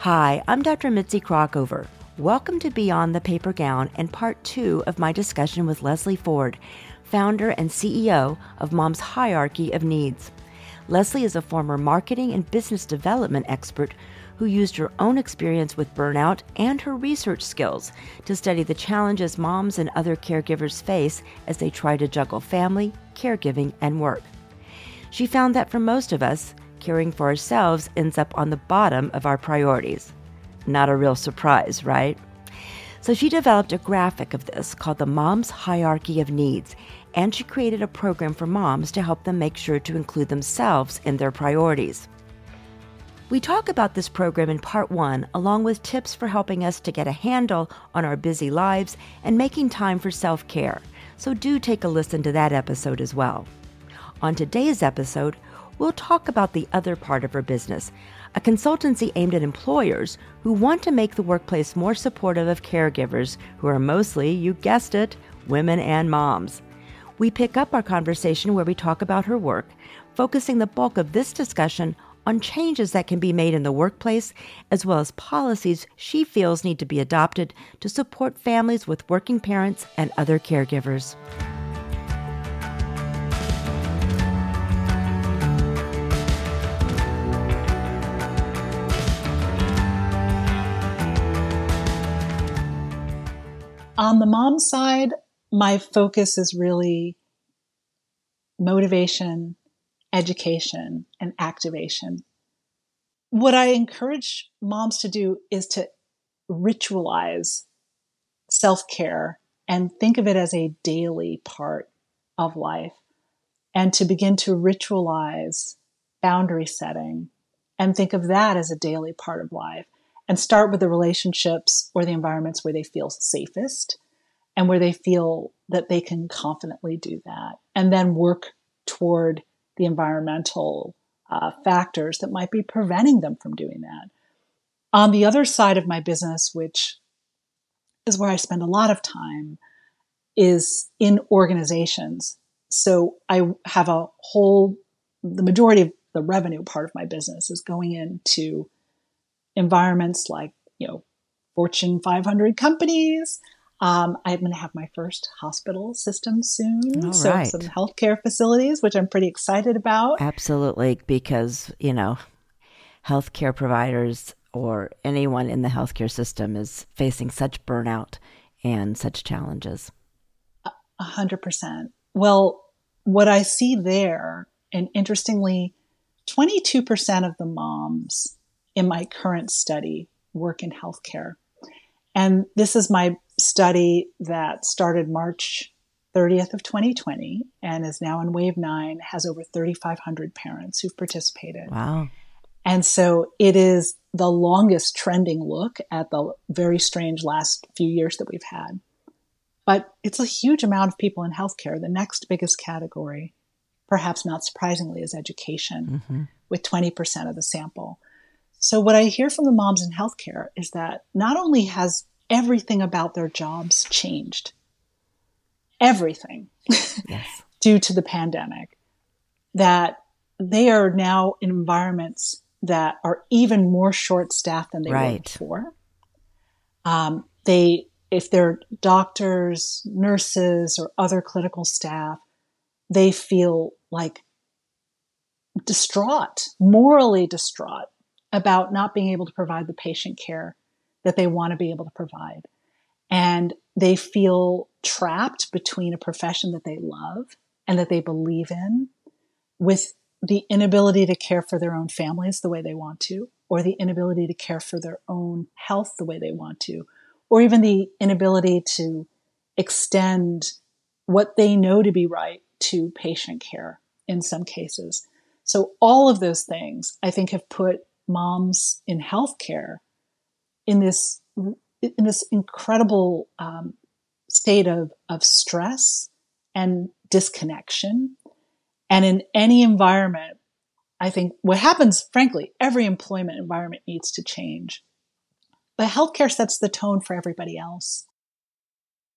Hi, I'm Dr. Mitzi Krockover. Welcome to Beyond the Paper Gown and part two of my discussion with Leslie Forde, founder and CEO of Mom's Hierarchy of Needs. Leslie is a former marketing and business development expert who used her own experience with burnout and her research skills to study the challenges moms and other caregivers face as they try to juggle family, caregiving, and work. She found that for most of us, caring for ourselves ends up on the bottom of our priorities. Not a real surprise, right? So she developed a graphic of this called the Mom's Hierarchy of Needs, and she created a program for moms to help them make sure to include themselves in their priorities. We talk about this program in part one, along with tips for helping us to get a handle on our busy lives and making time for self care. So do take a listen to that episode as well. On today's episode, we'll talk about the other part of her business a consultancy aimed at employers who want to make the workplace more supportive of caregivers who are mostly, you guessed it, women and moms. We pick up our conversation where we talk about her work, focusing the bulk of this discussion on changes that can be made in the workplace, as well as policies she feels need to be adopted to support families with working parents and other caregivers. On the mom side, my focus is really motivation, education, and activation. What I encourage moms to do is to ritualize self care and think of it as a daily part of life and to begin to ritualize boundary setting and think of that as a daily part of life and start with the relationships or the environments where they feel safest and where they feel that they can confidently do that and then work toward the environmental uh, factors that might be preventing them from doing that. On the other side of my business which is where i spend a lot of time is in organizations. So i have a whole the majority of the revenue part of my business is going into environments like, you know, Fortune 500 companies. Um, I'm going to have my first hospital system soon. All so right. some healthcare facilities, which I'm pretty excited about. Absolutely, because, you know, healthcare providers or anyone in the healthcare system is facing such burnout and such challenges. A hundred percent. Well, what I see there, and interestingly, 22% of the moms in my current study work in healthcare. And this is my study that started March 30th of 2020 and is now in wave 9 has over 3500 parents who've participated. Wow. And so it is the longest trending look at the very strange last few years that we've had. But it's a huge amount of people in healthcare. The next biggest category, perhaps not surprisingly, is education, hmm with 20% of the sample. So, what I hear from the moms in healthcare is that not only has everything about their jobs changed, everything Yes. due to the pandemic, that they are now in environments that are even more short staffed than they were Right. before. Um, they, if they're doctors, nurses, or other clinical staff, they feel like distraught, morally distraught about not being able to provide the patient care that they want to be able to provide. And they feel trapped between a profession that they love and that they believe in with the inability to care for their own families the way they want to, or the inability to care for their own health the way they want to, or even the inability to extend what they know to be right to patient care in some cases. So all of those things I think have put moms in healthcare in this in this incredible um, state of of stress and disconnection. And in any environment, I think what happens, frankly, every employment environment needs to change. But healthcare sets the tone for everybody else.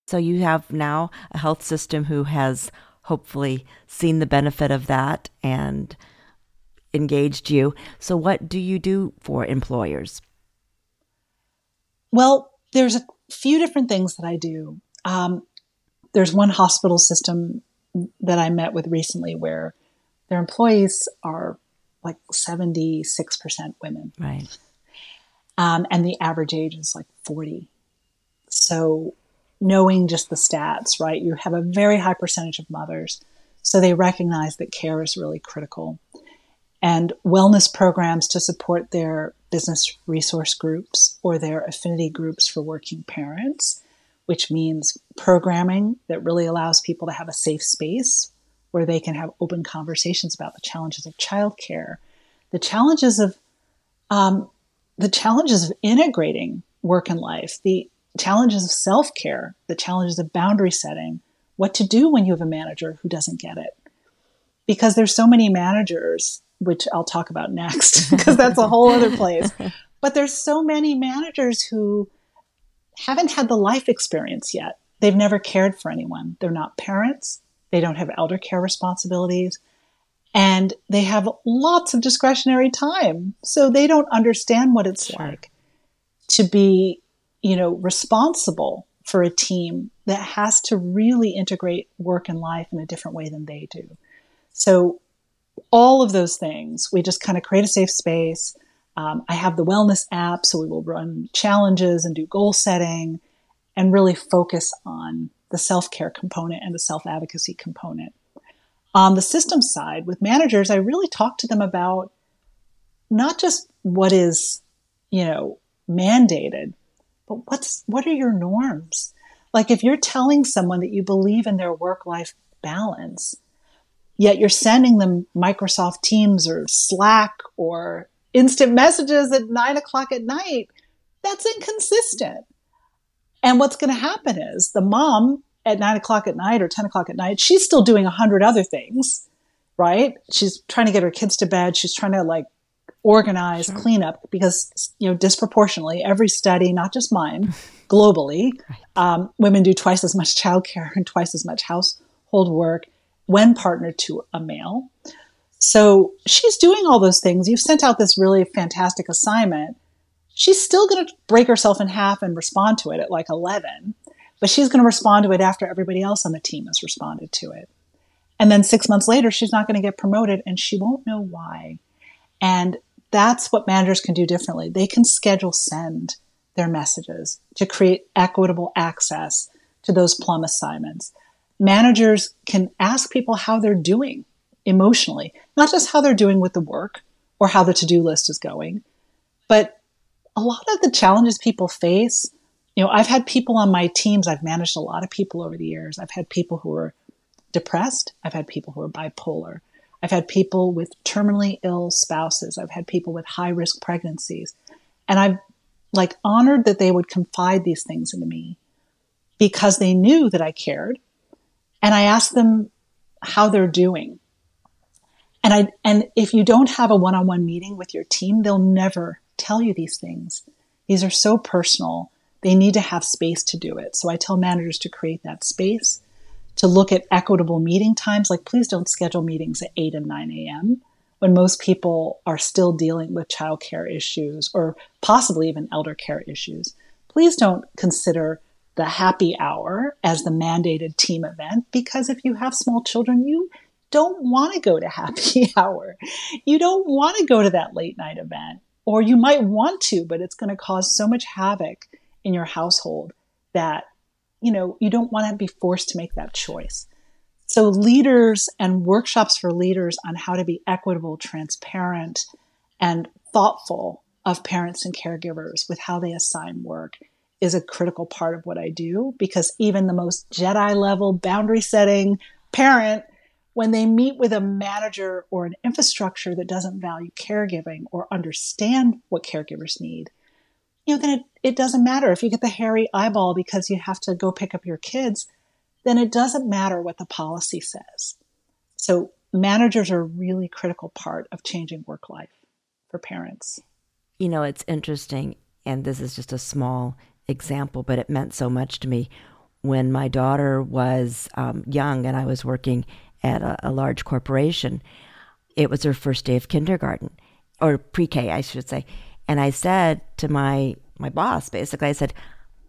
So you have now a health system who has hopefully seen the benefit of that and engaged you. So what do you do for employers? Well, there's a few different things that I do. Um, there's one hospital system that I met with recently where their employees are like 76% women. Right. Um, and the average age is like 40. So, knowing just the stats, right, you have a very high percentage of mothers. So, they recognize that care is really critical. And wellness programs to support their business resource groups or their affinity groups for working parents, which means programming that really allows people to have a safe space where they can have open conversations about the challenges of childcare, the challenges of um, the challenges of integrating work and life, the challenges of self care, the challenges of boundary setting, what to do when you have a manager who doesn't get it. Because there's so many managers, which I'll talk about next, because that's a whole other place. But there's so many managers who haven't had the life experience yet. They've never cared for anyone. They're not parents. They don't have elder care responsibilities and they have lots of discretionary time. So they don't understand what it's sure. like to be, you know, responsible for a team that has to really integrate work and life in a different way than they do. So all of those things, we just kind of create a safe space. Um, I have the wellness app, so we will run challenges and do goal setting and really focus on the self care component and the self advocacy component. On the system side, with managers, I really talk to them about not just what is, you know, mandated, but what's what are your norms? Like if you're telling someone that you believe in their work life balance, yet you're sending them Microsoft Teams or Slack or instant messages at nine o'clock at night, that's inconsistent. And what's going to happen is the mom at nine o'clock at night or 10 o'clock at night, she's still doing a hundred other things, right? She's trying to get her kids to bed. She's trying to like organize, sure. clean up because, you know, disproportionately every study, not just mine, globally, right. um, women do twice as much childcare and twice as much household work when partnered to a male. So she's doing all those things. You've sent out this really fantastic assignment she's still going to break herself in half and respond to it at like 11, but she's going to respond to it after everybody else on the team has responded to it. And then six months later, she's not going to get promoted and she won't know why. And that's what managers can do differently. They can schedule send their messages to create equitable access to those plum assignments. Managers can ask people how they're doing emotionally, not just how they're doing with the work or how the to do list is going, but a lot of the challenges people face, you know, I've had people on my teams, I've managed a lot of people over the years. I've had people who are depressed, I've had people who are bipolar, I've had people with terminally ill spouses, I've had people with high risk pregnancies. And I've like honored that they would confide these things into me because they knew that I cared. And I ask them how they're doing. And I and if you don't have a one-on-one meeting with your team, they'll never tell you these things. These are so personal. They need to have space to do it. So I tell managers to create that space, to look at equitable meeting times. Like, please don't schedule meetings at 8 and 9 a.m. when most people are still dealing with childcare issues or possibly even elder care issues. Please don't consider the happy hour as the mandated team event because if you have small children, you don't want to go to happy hour. You don't want to go to that late night event. Or you might want to, but it's going to cause so much havoc in your household that, you know, you don't want to be forced to make that choice. So leaders and workshops for leaders on how to be equitable, transparent, and thoughtful of parents and caregivers with how they assign work is a critical part of what I do because even the most Jedi level boundary setting parent when they meet with a manager or an infrastructure that doesn't value caregiving or understand what caregivers need, you know, then it, it doesn't matter. If you get the hairy eyeball because you have to go pick up your kids, then it doesn't matter what the policy says. So managers are a really critical part of changing work life for parents. You know, it's interesting, and this is just a small example, but it meant so much to me. When my daughter was um, young and I was working at a, a large corporation. It was her first day of kindergarten or pre K, I should say. And I said to my my boss basically. I said,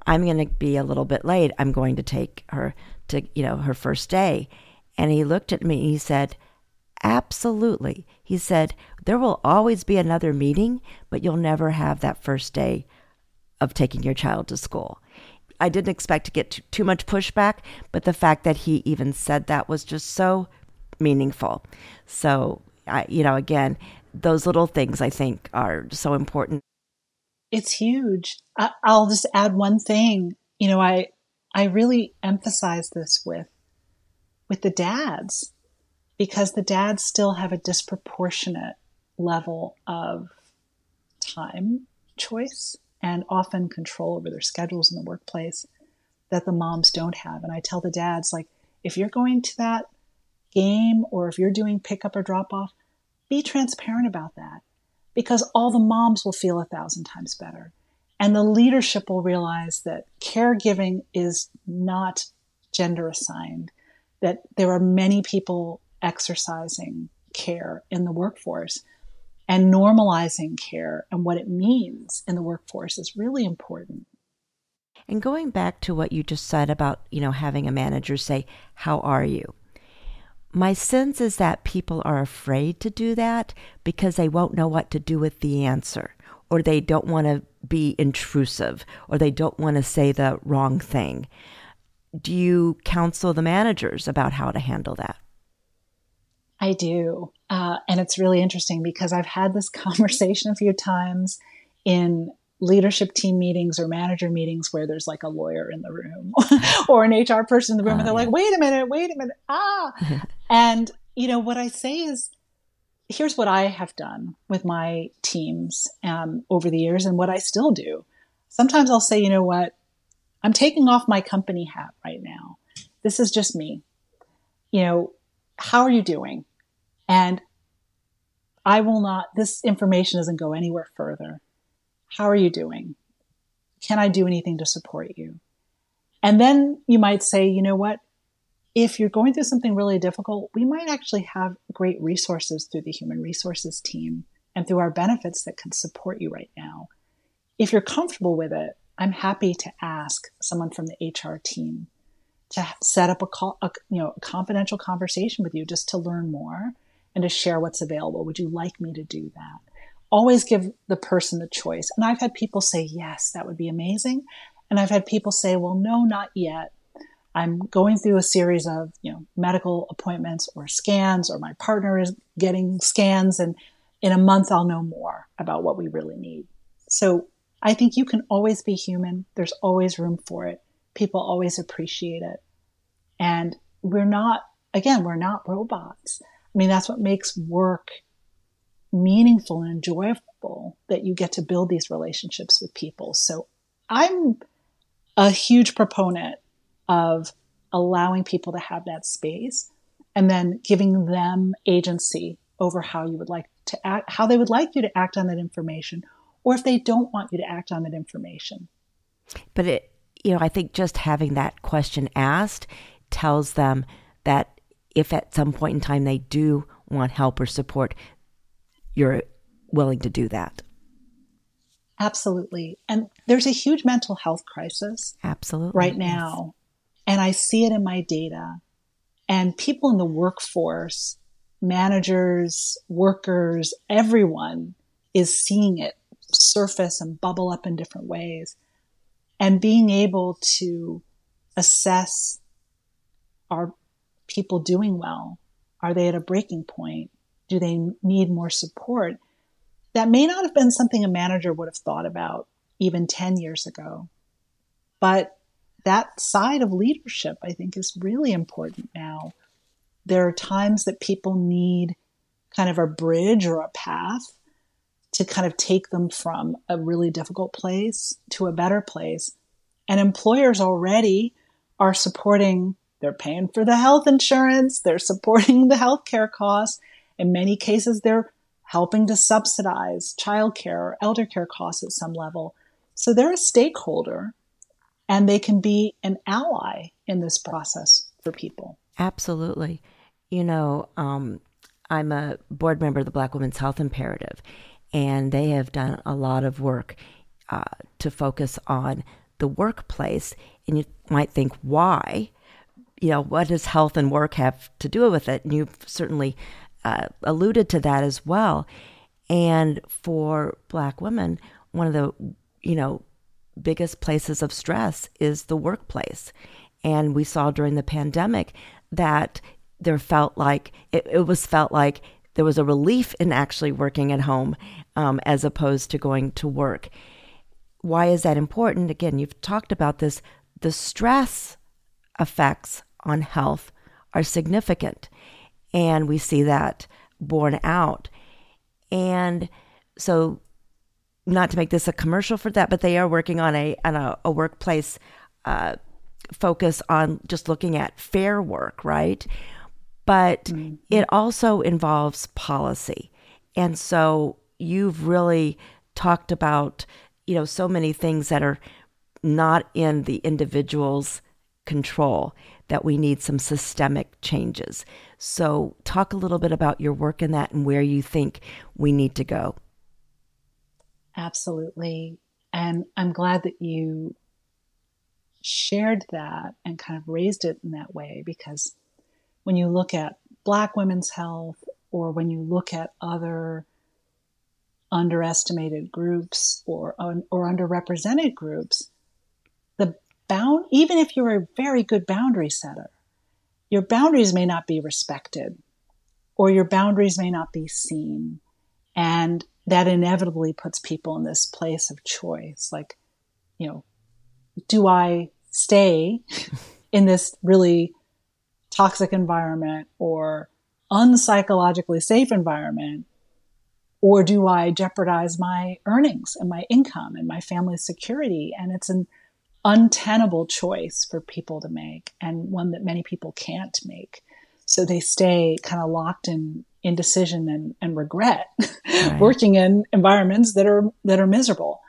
I'm going to be a little bit late. I'm going to take her to, you know, her first day. And he looked at me he said, Absolutely. He said, There will always be another meeting, but you'll never have that first day of taking your child to school. I didn't expect to get too much pushback, but the fact that he even said that was just so meaningful. So, I, you know, again, those little things I think are so important. It's huge. I, I'll just add one thing. You know, I I really emphasize this with with the dads because the dads still have a disproportionate level of time choice and often control over their schedules in the workplace that the moms don't have. And I tell the dads, like, if you're going to that game or if you're doing pickup or drop off, be transparent about that because all the moms will feel a thousand times better. And the leadership will realize that caregiving is not gender assigned, that there are many people exercising care in the workforce and normalizing care and what it means in the workforce is really important. And going back to what you just said about, you know, having a manager say, "How are you?" My sense is that people are afraid to do that because they won't know what to do with the answer or they don't want to be intrusive or they don't want to say the wrong thing. Do you counsel the managers about how to handle that? I do. Uh, and it's really interesting because I've had this conversation a few times in leadership team meetings or manager meetings where there's like a lawyer in the room or an HR person in the room and they're oh, yeah. like, wait a minute, wait a minute, ah. and, you know, what I say is, here's what I have done with my teams um, over the years and what I still do. Sometimes I'll say, you know what, I'm taking off my company hat right now. This is just me. You know, how are you doing? And I will not, this information doesn't go anywhere further. How are you doing? Can I do anything to support you? And then you might say, you know what? If you're going through something really difficult, we might actually have great resources through the human resources team and through our benefits that can support you right now. If you're comfortable with it, I'm happy to ask someone from the HR team to set up a, call, a you know, a confidential conversation with you just to learn more and to share what's available. Would you like me to do that? Always give the person the choice. And I've had people say, yes, that would be amazing. And I've had people say, well, no, not yet. I'm going through a series of, you know, medical appointments or scans, or my partner is getting scans. And in a month, I'll know more about what we really need. So I think you can always be human. There's always room for it. People always appreciate it. And we're not, again, we're not robots. I mean, that's what makes work meaningful and enjoyable that you get to build these relationships with people. So I'm a huge proponent of allowing people to have that space and then giving them agency over how you would like to act, how they would like you to act on that information, or if they don't want you to act on that information. But it, you know, I think just having that question asked tells them that if at some point in time they do want help or support, you're willing to do that. Absolutely. And there's a huge mental health crisis. Absolutely. Right now. Yes. And I see it in my data. And people in the workforce, managers, workers, everyone is seeing it surface and bubble up in different ways. And being able to assess our people doing well? Are they at a breaking point? Do they need more support? That may not have been something a manager would have thought about even 10 years ago. But that side of leadership, I think, is really important now. There are times that people need kind of a bridge or a path to kind of take them from a really difficult place to a better place. And employers already are supporting they're paying for the health insurance. They're supporting the healthcare costs. In many cases, they're helping to subsidize childcare or elder care costs at some level. So they're a stakeholder and they can be an ally in this process for people. Absolutely. You know, um, I'm a board member of the Black Women's Health Imperative, and they have done a lot of work uh, to focus on the workplace. And you might think, why? You know, what does health and work have to do with it? And you've certainly uh, alluded to that as well. And for Black women, one of the, you know, biggest places of stress is the workplace. And we saw during the pandemic that there felt like it, it was felt like there was a relief in actually working at home um, as opposed to going to work. Why is that important? Again, you've talked about this. The stress effects on health are significant, and we see that borne out. And so, not to make this a commercial for that, but they are working on a on a, a workplace uh, focus on just looking at fair work, right? But mm-hmm. it also involves policy, and so you've really talked about you know so many things that are not in the individual's control that we need some systemic changes. So, talk a little bit about your work in that and where you think we need to go. Absolutely. And I'm glad that you shared that and kind of raised it in that way because when you look at Black women's health or when you look at other underestimated groups or, or underrepresented groups, bound, even if you're a very good boundary setter, your boundaries may not be respected or your boundaries may not be seen. And that inevitably puts people in this place of choice. Like, you know, do I stay in this really toxic environment or unpsychologically safe environment? Or do I jeopardize my earnings and my income and my family's security? And it's an untenable choice for people to make and one that many people can't make. So they stay kind of locked in indecision and, and regret right. working in environments that are that are miserable.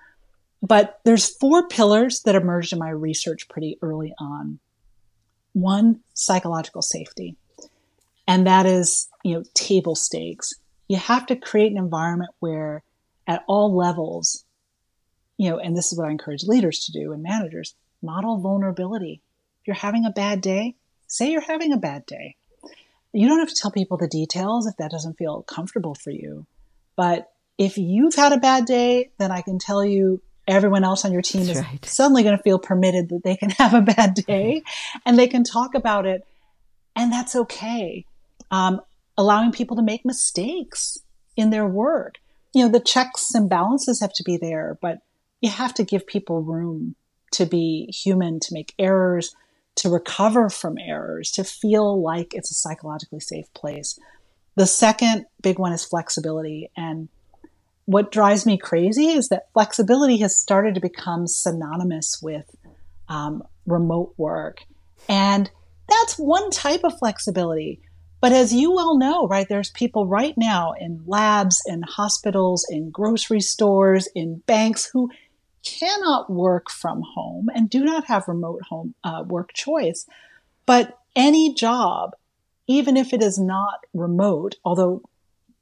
But there's four pillars that emerged in my research pretty early on. One, psychological safety. And that is, you know, table stakes. You have to create an environment where at all levels you know, and this is what I encourage leaders to do and managers model vulnerability. If you're having a bad day, say you're having a bad day. You don't have to tell people the details if that doesn't feel comfortable for you. But if you've had a bad day, then I can tell you everyone else on your team That's is right. suddenly going to feel permitted that they can have a bad day and they can talk about it. And that's okay. Um, allowing people to make mistakes in their work. You know, the checks and balances have to be there, but you have to give people room to be human, to make errors, to recover from errors, to feel like it's a psychologically safe place. The second big one is flexibility. And what drives me crazy is that flexibility has started to become synonymous with um, remote work. And that's one type of flexibility. But as you well know, right, there's people right now in labs, in hospitals, in grocery stores, in banks who cannot work from home and do not have remote home uh, work choice. But any job, even if it is not remote, although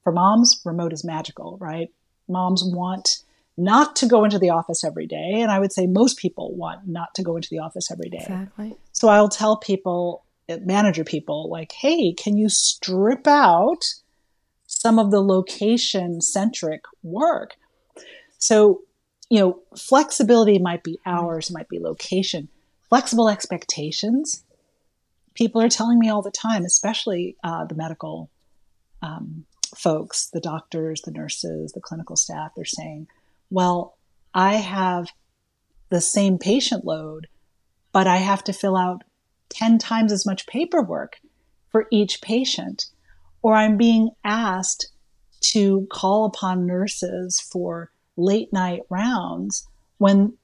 for moms, remote is magical, right? Moms want not to go into the office every day. And I would say most people want not to go into the office every day. Exactly. So I'll tell people, uh, manager people, like, hey, can you strip out some of the location centric work? So you know, flexibility might be hours, might be location, flexible expectations. People are telling me all the time, especially uh, the medical um, folks, the doctors, the nurses, the clinical staff, they're saying, well, I have the same patient load, but I have to fill out 10 times as much paperwork for each patient. Or I'm being asked to call upon nurses for late night rounds when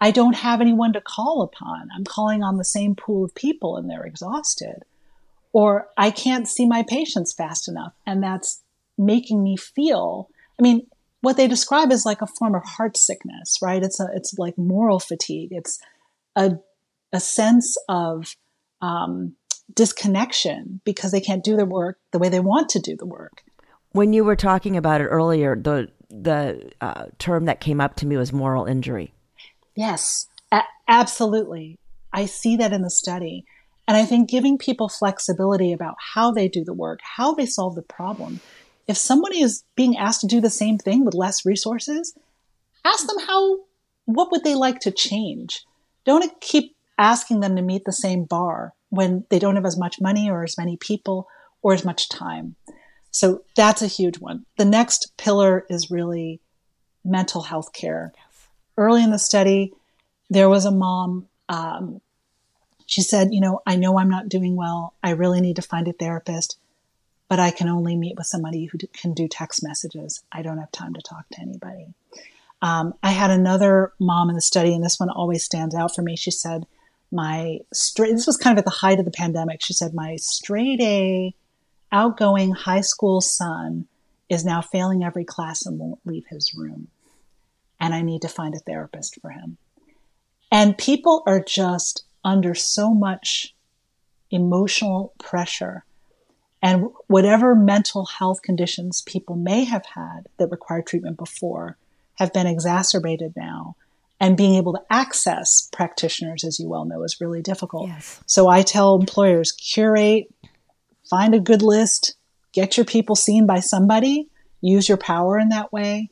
I don't have anyone to call upon. I'm calling on the same pool of people and they're exhausted. Or I can't see my patients fast enough and that's making me feel, I mean, what they describe is like a form of heart sickness, right? It's a, it's like moral fatigue. It's a, a sense of, um, disconnection because they can't do their work the way they want to do the work. When you were talking about it earlier, the the uh, term that came up to me was moral injury. Yes, a- absolutely. I see that in the study. And I think giving people flexibility about how they do the work, how they solve the problem. If somebody is being asked to do the same thing with less resources, ask them how, what would they like to change? Don't keep asking them to meet the same bar when they don't have as much money or as many people or as much time. So that's a huge one. The next pillar is really mental health care. Yes. Early in the study, there was a mom um, she said, You know, I know I'm not doing well. I really need to find a therapist, but I can only meet with somebody who can do text messages. I don't have time to talk to anybody. Um, I had another mom in the study, and this one always stands out for me. She said, My straight, this was kind of at the height of the pandemic. She said, My straight A, outgoing high school son is now failing every class and won't leave his room. And I need to find a therapist for him. And people are just under so much emotional pressure. And whatever mental health conditions people may have had that required treatment before have been exacerbated now. And being able to access practitioners, as you well know, is really difficult. Yes. So I tell employers curate, find a good list, get your people seen by somebody, use your power in that way,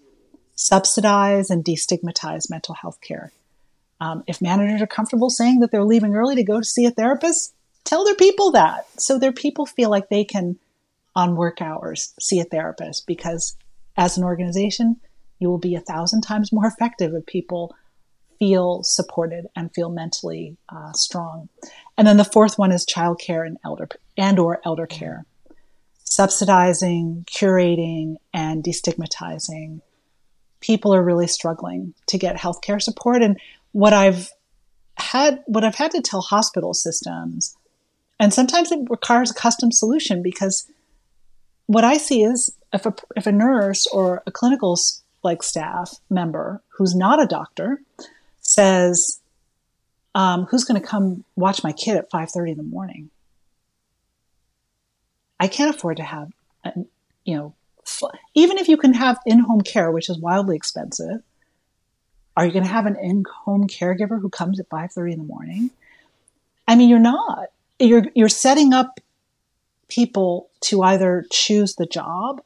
subsidize and destigmatize mental health care. Um, if managers are comfortable saying that they're leaving early to go to see a therapist, tell their people that so their people feel like they can, on work hours, see a therapist because as an organization, you will be a thousand times more effective if people feel supported and feel mentally uh, strong. And then the fourth one is childcare and elder and or elder care, subsidizing, curating, and destigmatizing. People are really struggling to get healthcare support, and what I've had, what I've had to tell hospital systems, and sometimes it requires a custom solution because what I see is if a, if a nurse or a clinical like staff member who's not a doctor says, um, "Who's going to come watch my kid at five thirty in the morning?" I can't afford to have, you know, even if you can have in-home care, which is wildly expensive, are you going to have an in-home caregiver who comes at 5:30 in the morning? I mean, you're not. You're you're setting up people to either choose the job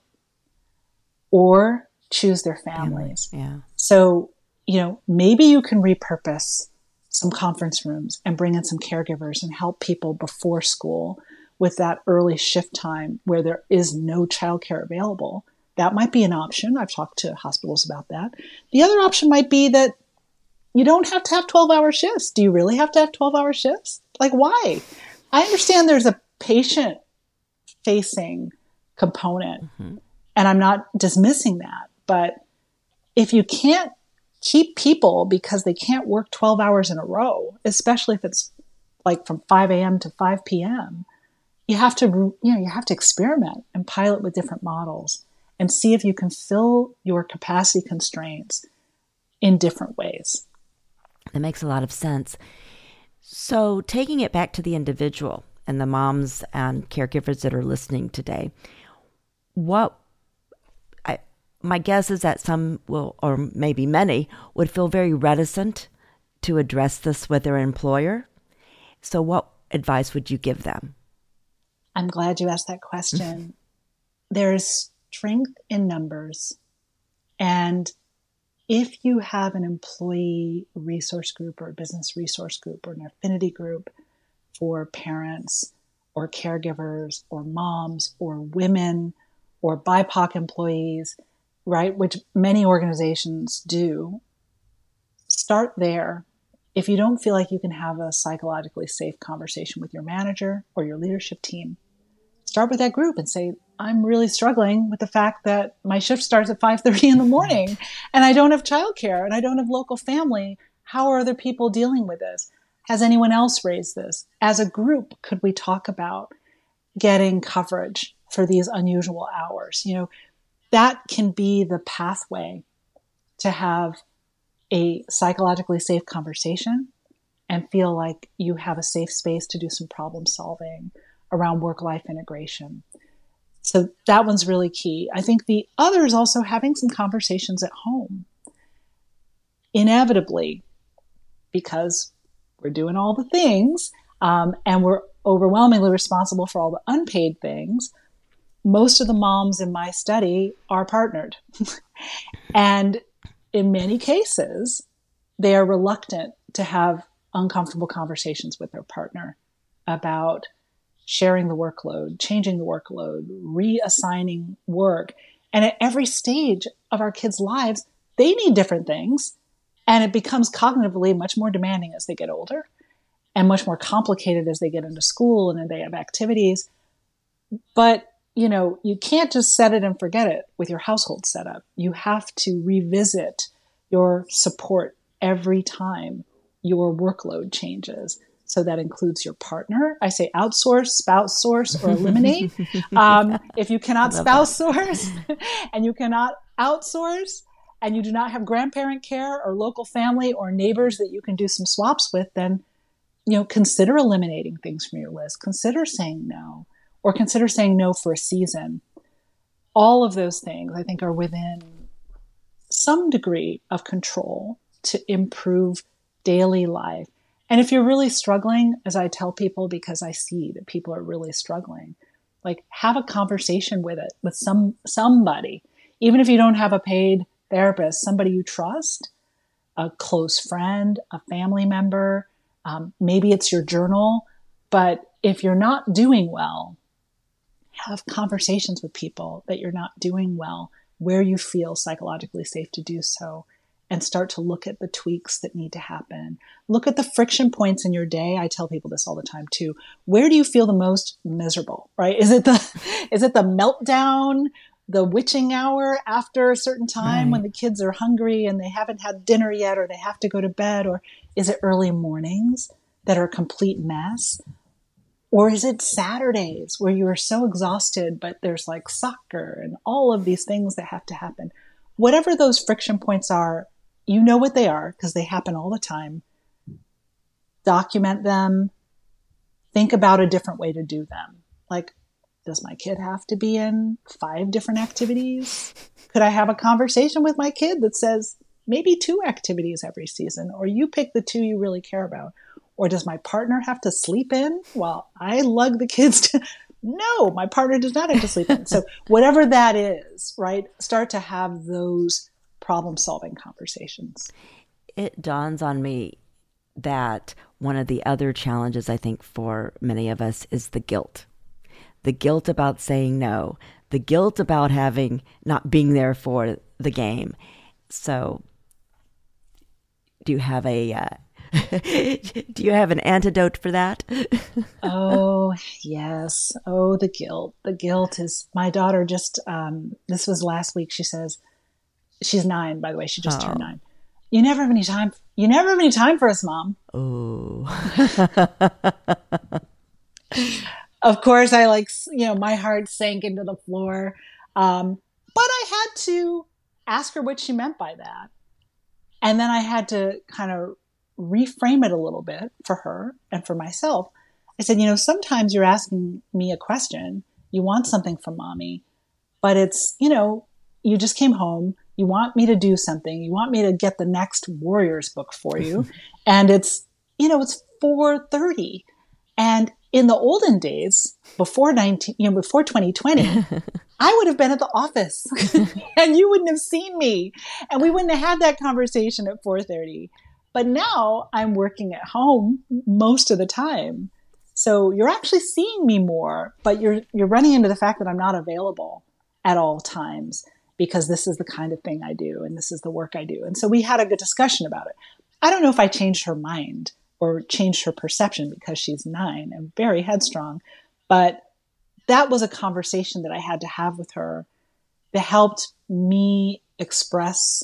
or choose their families. Yeah. So, you know, maybe you can repurpose some conference rooms and bring in some caregivers and help people before school with that early shift time where there is no childcare available that might be an option. I've talked to hospitals about that. The other option might be that you don't have to have 12 hour shifts. Do you really have to have 12 hour shifts? Like, why? I understand there's a patient facing component, mm-hmm. and I'm not dismissing that. But if you can't keep people because they can't work 12 hours in a row, especially if it's like from 5 a.m. to 5 p.m., you have to, you know, you have to experiment and pilot with different models and see if you can fill your capacity constraints in different ways. That makes a lot of sense. So, taking it back to the individual and the moms and caregivers that are listening today, what my guess is that some will, or maybe many, would feel very reticent to address this with their employer. So, what advice would you give them? I'm glad you asked that question. There's strength in numbers. And if you have an employee resource group or a business resource group or an affinity group for parents or caregivers or moms or women or BIPOC employees, right, which many organizations do, start there. If you don't feel like you can have a psychologically safe conversation with your manager or your leadership team, start with that group and say, I'm really struggling with the fact that my shift starts at 5:30 in the morning and I don't have childcare and I don't have local family. How are other people dealing with this? Has anyone else raised this? As a group, could we talk about getting coverage for these unusual hours? You know, that can be the pathway to have a psychologically safe conversation and feel like you have a safe space to do some problem solving around work life integration So that one's really key. I think the other is also having some conversations at home. Inevitably, because we're doing all the things um, and we're overwhelmingly responsible for all the unpaid things, most of the moms in my study are partnered. and in many cases, they are reluctant to have uncomfortable conversations with their partner about sharing the workload, changing the workload, reassigning work. And at every stage of our kids' lives, they need different things. And it becomes cognitively much more demanding as they get older and much more complicated as they get into school and then they have activities. But, you know, you can't just set it and forget it with your household setup. You have to revisit your support every time your workload changes. So that includes your partner. I say outsource, spouse source, or eliminate. um, if you cannot spouse that. source and you cannot outsource, and you do not have grandparent care or local family or neighbors that you can do some swaps with, then you know consider eliminating things from your list. Consider saying no, or consider saying no for a season. All of those things, I think, are within some degree of control to improve daily life. And if you're really struggling, as I tell people, because I see that people are really struggling, like have a conversation with it with some somebody, even if you don't have a paid therapist, somebody you trust, a close friend, a family member, um, maybe it's your journal. But if you're not doing well, have conversations with people that you're not doing well, where you feel psychologically safe to do so and start to look at the tweaks that need to happen. Look at the friction points in your day. I tell people this all the time too. Where do you feel the most miserable, right? Is it the is it the meltdown, the witching hour after a certain time right. when the kids are hungry and they haven't had dinner yet or they have to go to bed or is it early mornings that are a complete mess? Or is it Saturdays where you are so exhausted, but there's like soccer and all of these things that have to happen? Whatever those friction points are, you know what they are because they happen all the time. Document them. Think about a different way to do them. Like, does my kid have to be in five different activities? Could I have a conversation with my kid that says maybe two activities every season, or you pick the two you really care about? Or does my partner have to sleep in while I lug the kids to? No, my partner does not have to sleep in. So, whatever that is, right? Start to have those problem solving conversations. It dawns on me that one of the other challenges I think for many of us is the guilt. The guilt about saying no, the guilt about having not being there for the game. So, do you have a uh, do you have an antidote for that? oh, yes. Oh, the guilt. The guilt is my daughter just um, this was last week she says She's nine, by the way. She just oh. turned nine. You never have any time. You never have any time for us, mom. Oh. of course, I like you know my heart sank into the floor, um, but I had to ask her what she meant by that, and then I had to kind of reframe it a little bit for her and for myself. I said, you know, sometimes you're asking me a question, you want something from mommy, but it's you know, you just came home you want me to do something. You want me to get the next Warriors book for you. and it's, you know, it's 430. And in the olden days, before 19, you know, before 2020, I would have been at the office and you wouldn't have seen me and we wouldn't have had that conversation at 430. But now I'm working at home most of the time. So you're actually seeing me more, but you're you're running into the fact that I'm not available at all times because this is the kind of thing I do and this is the work I do. And so we had a good discussion about it. I don't know if I changed her mind or changed her perception because she's nine and very headstrong, but that was a conversation that I had to have with her that helped me express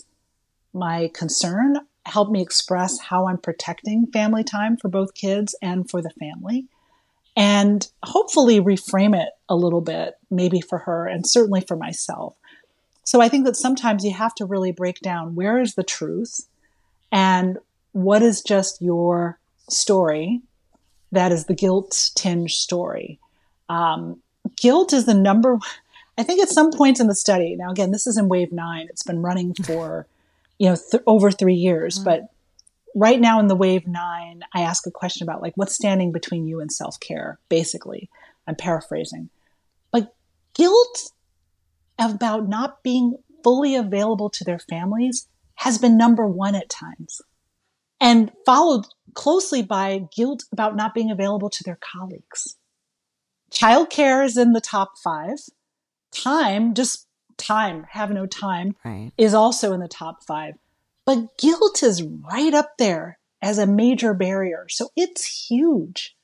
my concern, helped me express how I'm protecting family time for both kids and for the family, and hopefully reframe it a little bit, maybe for her and certainly for myself. So I think that sometimes you have to really break down where is the truth and what is just your story that is the guilt tinge story. Um, guilt is the number, I think at some point in the study, now again, this is in wave nine, it's been running for, you know, th- over three years, but right now in the wave nine, I ask a question about like what's standing between you and self care, basically. I'm paraphrasing. But guilt about not being fully available to their families has been number one at times and followed closely by guilt about not being available to their colleagues. Childcare is in the top five. Time, just time, have no time, right. is also in the top five. But guilt is right up there as a major barrier. So it's huge.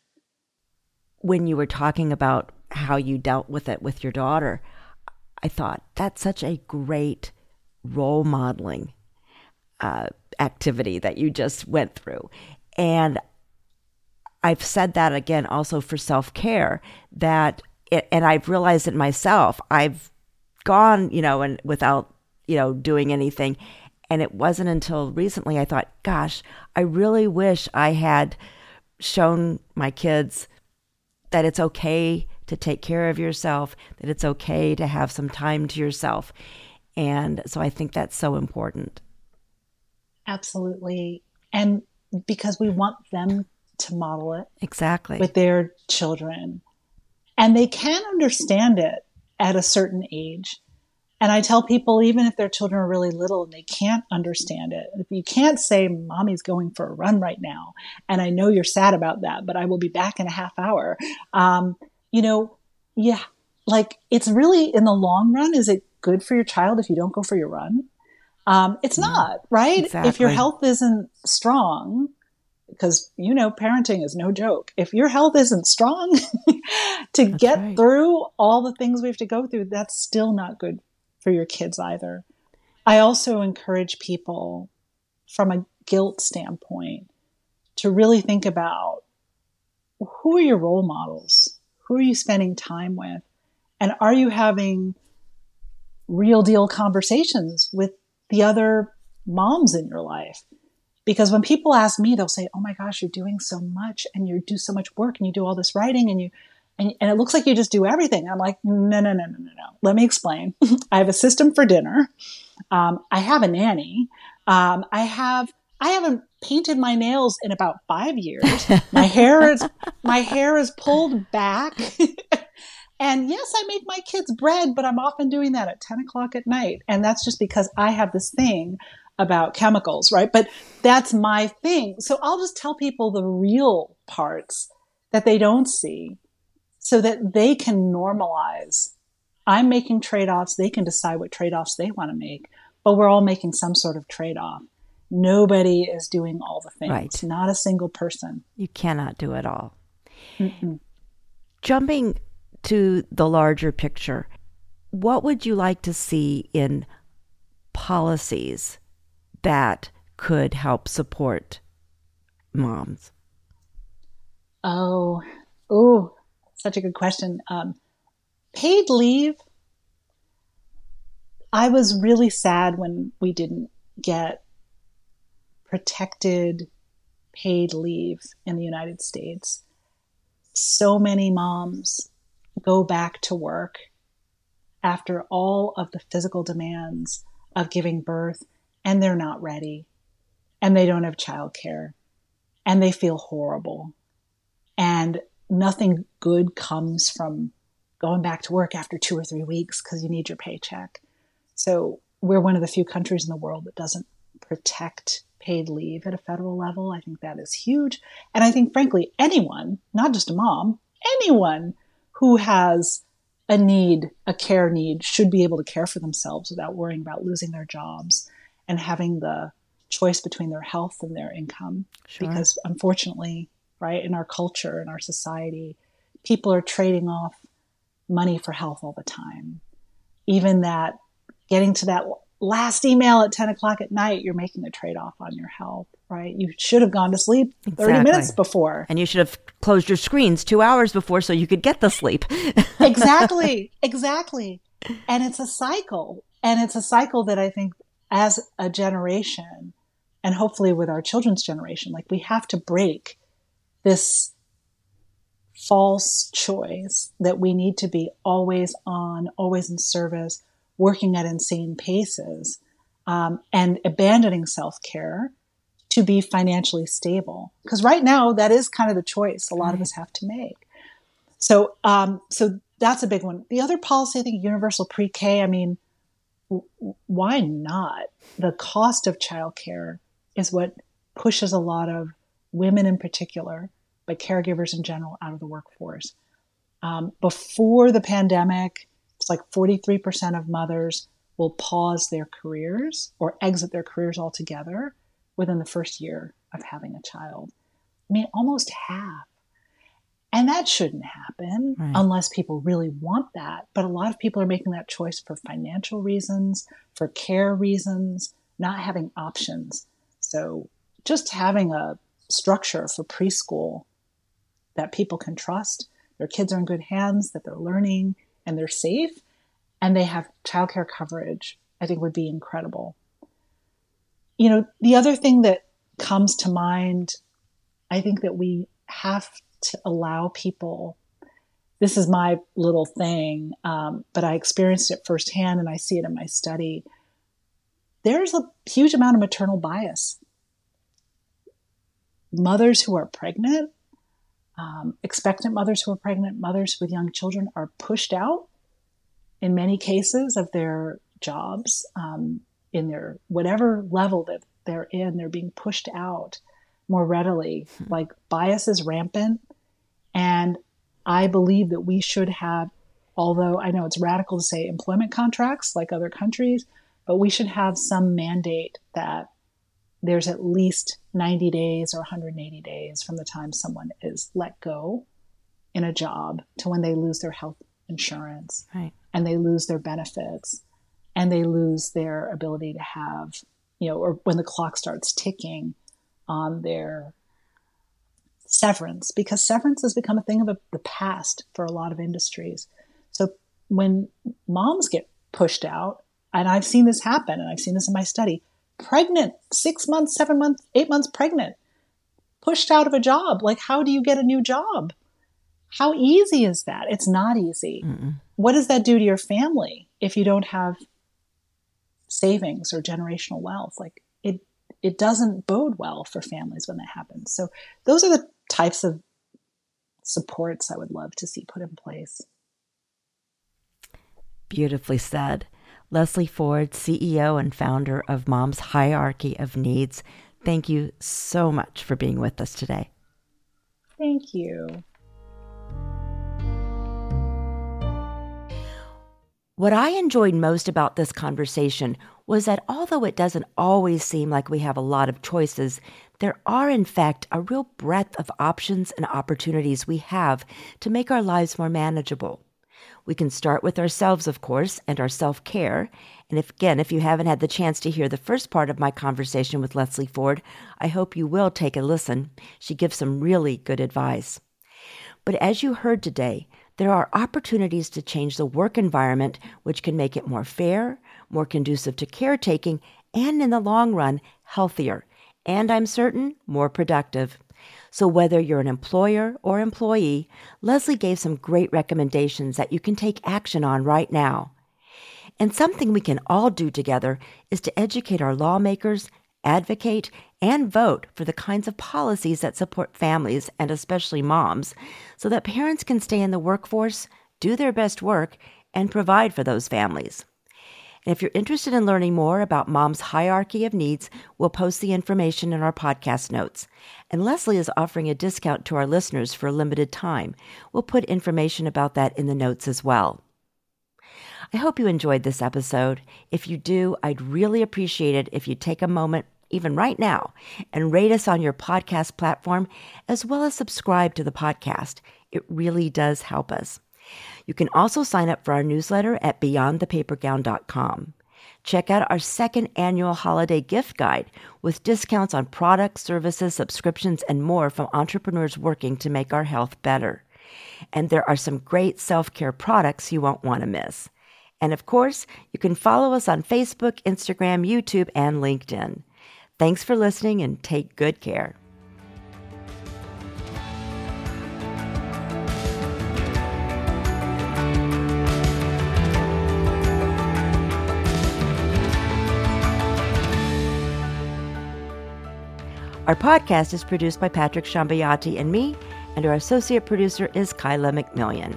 When you were talking about how you dealt with it with your daughter, I thought that's such a great role modeling uh, activity that you just went through. And I've said that again also for self care that, it, and I've realized it myself. I've gone, you know, and without, you know, doing anything. And it wasn't until recently I thought, gosh, I really wish I had shown my kids that it's okay to take care of yourself, that it's okay to have some time to yourself. And so I think that's so important. Absolutely. And because we want them to model it exactly with their children. And they can understand it at a certain age. And I tell people, even if their children are really little and they can't understand it, if you can't say, Mommy's going for a run right now, and I know you're sad about that, but I will be back in a half hour. Um, you know, yeah, like it's really in the long run, is it good for your child if you don't go for your run? Um, it's mm, not, right? Exactly. If your health isn't strong, because you know parenting is no joke. If your health isn't strong to that's get right. through all the things we have to go through, that's still not good for your kids either. I also encourage people from a guilt standpoint to really think about who are your role models? Who are you spending time with? And are you having real deal conversations with the other moms in your life? Because when people ask me, they'll say, Oh my gosh, you're doing so much and you do so much work and you do all this writing and you and, and it looks like you just do everything. I'm like, no, no, no, no, no, no. Let me explain. I have a system for dinner. Um, I have a nanny. Um, I have, I haven't painted my nails in about five years. My hair is, my hair is pulled back. and yes, I make my kids bread, but I'm often doing that at 10 o'clock at night. And that's just because I have this thing about chemicals, right? But that's my thing. So I'll just tell people the real parts that they don't see so that they can normalize. I'm making trade offs. They can decide what trade offs they want to make, but we're all making some sort of trade off. Nobody is doing all the things, right. not a single person. You cannot do it all. Mm-mm. Jumping to the larger picture, what would you like to see in policies that could help support moms? Oh, oh, such a good question. Um, paid leave. I was really sad when we didn't get protected paid leave in the United States. So many moms go back to work after all of the physical demands of giving birth and they're not ready and they don't have childcare and they feel horrible. And nothing good comes from going back to work after two or three weeks because you need your paycheck. So we're one of the few countries in the world that doesn't protect paid leave at a federal level. I think that is huge. And I think, frankly, anyone, not just a mom, anyone who has a need, a care need, should be able to care for themselves without worrying about losing their jobs and having the choice between their health and their income. Sure. Because unfortunately, right? In our culture, in our society, people are trading off money for health all the time. Even that getting to that last email at 10 o'clock at night, you're making a trade off on your health, right? You should have gone to sleep 30 exactly. minutes before. And you should have closed your screens two hours before so you could get the sleep. exactly. Exactly. And it's a cycle. And it's a cycle that I think as a generation, and hopefully with our children's generation, like we have to break this false choice that we need to be always on, always in service, working at insane paces, um, and abandoning self care to be financially stable. Because right now, that is kind of the choice a lot right. of us have to make. So, um, so that's a big one. The other policy, I think, universal pre-K. I mean, why not? The cost of childcare is what pushes a lot of women in particular, but caregivers in general, out of the workforce. Um, before the pandemic, it's like 43% of mothers will pause their careers or exit their careers altogether within the first year of having a child. I mean, almost half. And that shouldn't happen right. unless people really want that. But a lot of people are making that choice for financial reasons, for care reasons, not having options. So just having a structure for preschool that people can trust, their kids are in good hands, that they're learning and they're safe, and they have childcare coverage, I think would be incredible. You know, the other thing that comes to mind, I think that we have to allow people. This is my little thing, um, but I experienced it firsthand and I see it in my study. There's a huge amount of maternal bias. Mothers who are pregnant, um, expectant mothers who are pregnant, mothers with young children are pushed out in many cases of their jobs, um, in their whatever level that they're in, they're being pushed out more readily. Hmm. Like bias is rampant. And I believe that we should have, although I know it's radical to say employment contracts like other countries, but we should have some mandate that there's at least 90 days or 180 days from the time someone is let go in a job to when they lose their health insurance right. and they lose their benefits and they lose their ability to have, you know, or when the clock starts ticking on their severance because severance has become a thing of a, the past for a lot of industries. So when moms get pushed out, and I've seen this happen, and I've seen this in my study, pregnant, six months, seven months, eight months pregnant, pushed out of a job. Like, how do you get a new job? How easy is that? It's not easy. Mm-mm. What does that do to your family if you don't have savings or generational wealth? Like, it it doesn't bode well for families when that happens. So those are the types of supports I would love to see put in place. Beautifully said. Leslie Forde, CEO and founder of Mom's Hierarchy of Needs, thank you so much for being with us today. Thank you. What I enjoyed most about this conversation was that although it doesn't always seem like we have a lot of choices, there are, in fact, a real breadth of options and opportunities we have to make our lives more manageable. We can start with ourselves, of course, and our self care. And if, again, if you haven't had the chance to hear the first part of my conversation with Leslie Forde, I hope you will take a listen. She gives some really good advice. But as you heard today, there are opportunities to change the work environment, which can make it more fair, more conducive to caretaking, and in the long run, healthier and I'm certain more productive. So, whether you're an employer or employee, Leslie gave some great recommendations that you can take action on right now. And something we can all do together is to educate our lawmakers, advocate, and vote for the kinds of policies that support families and especially moms so that parents can stay in the workforce, do their best work, and provide for those families. And if you're interested in learning more about mom's hierarchy of needs, we'll post the information in our podcast notes. And Leslie is offering a discount to our listeners for a limited time. We'll put information about that in the notes as well. I hope you enjoyed this episode. If you do, I'd really appreciate it if you take a moment, even right now, and rate us on your podcast platform, as well as subscribe to the podcast. It really does help us. You can also sign up for our newsletter at beyondthepapergown.com. Check out our second annual holiday gift guide with discounts on products, services, subscriptions, and more from entrepreneurs working to make our health better. And there are some great self care products you won't want to miss. And of course, you can follow us on Facebook, Instagram, YouTube, and LinkedIn. Thanks for listening and take good care. Our podcast is produced by Patrick Shambayati and me, and our associate producer is Kyla McMillian.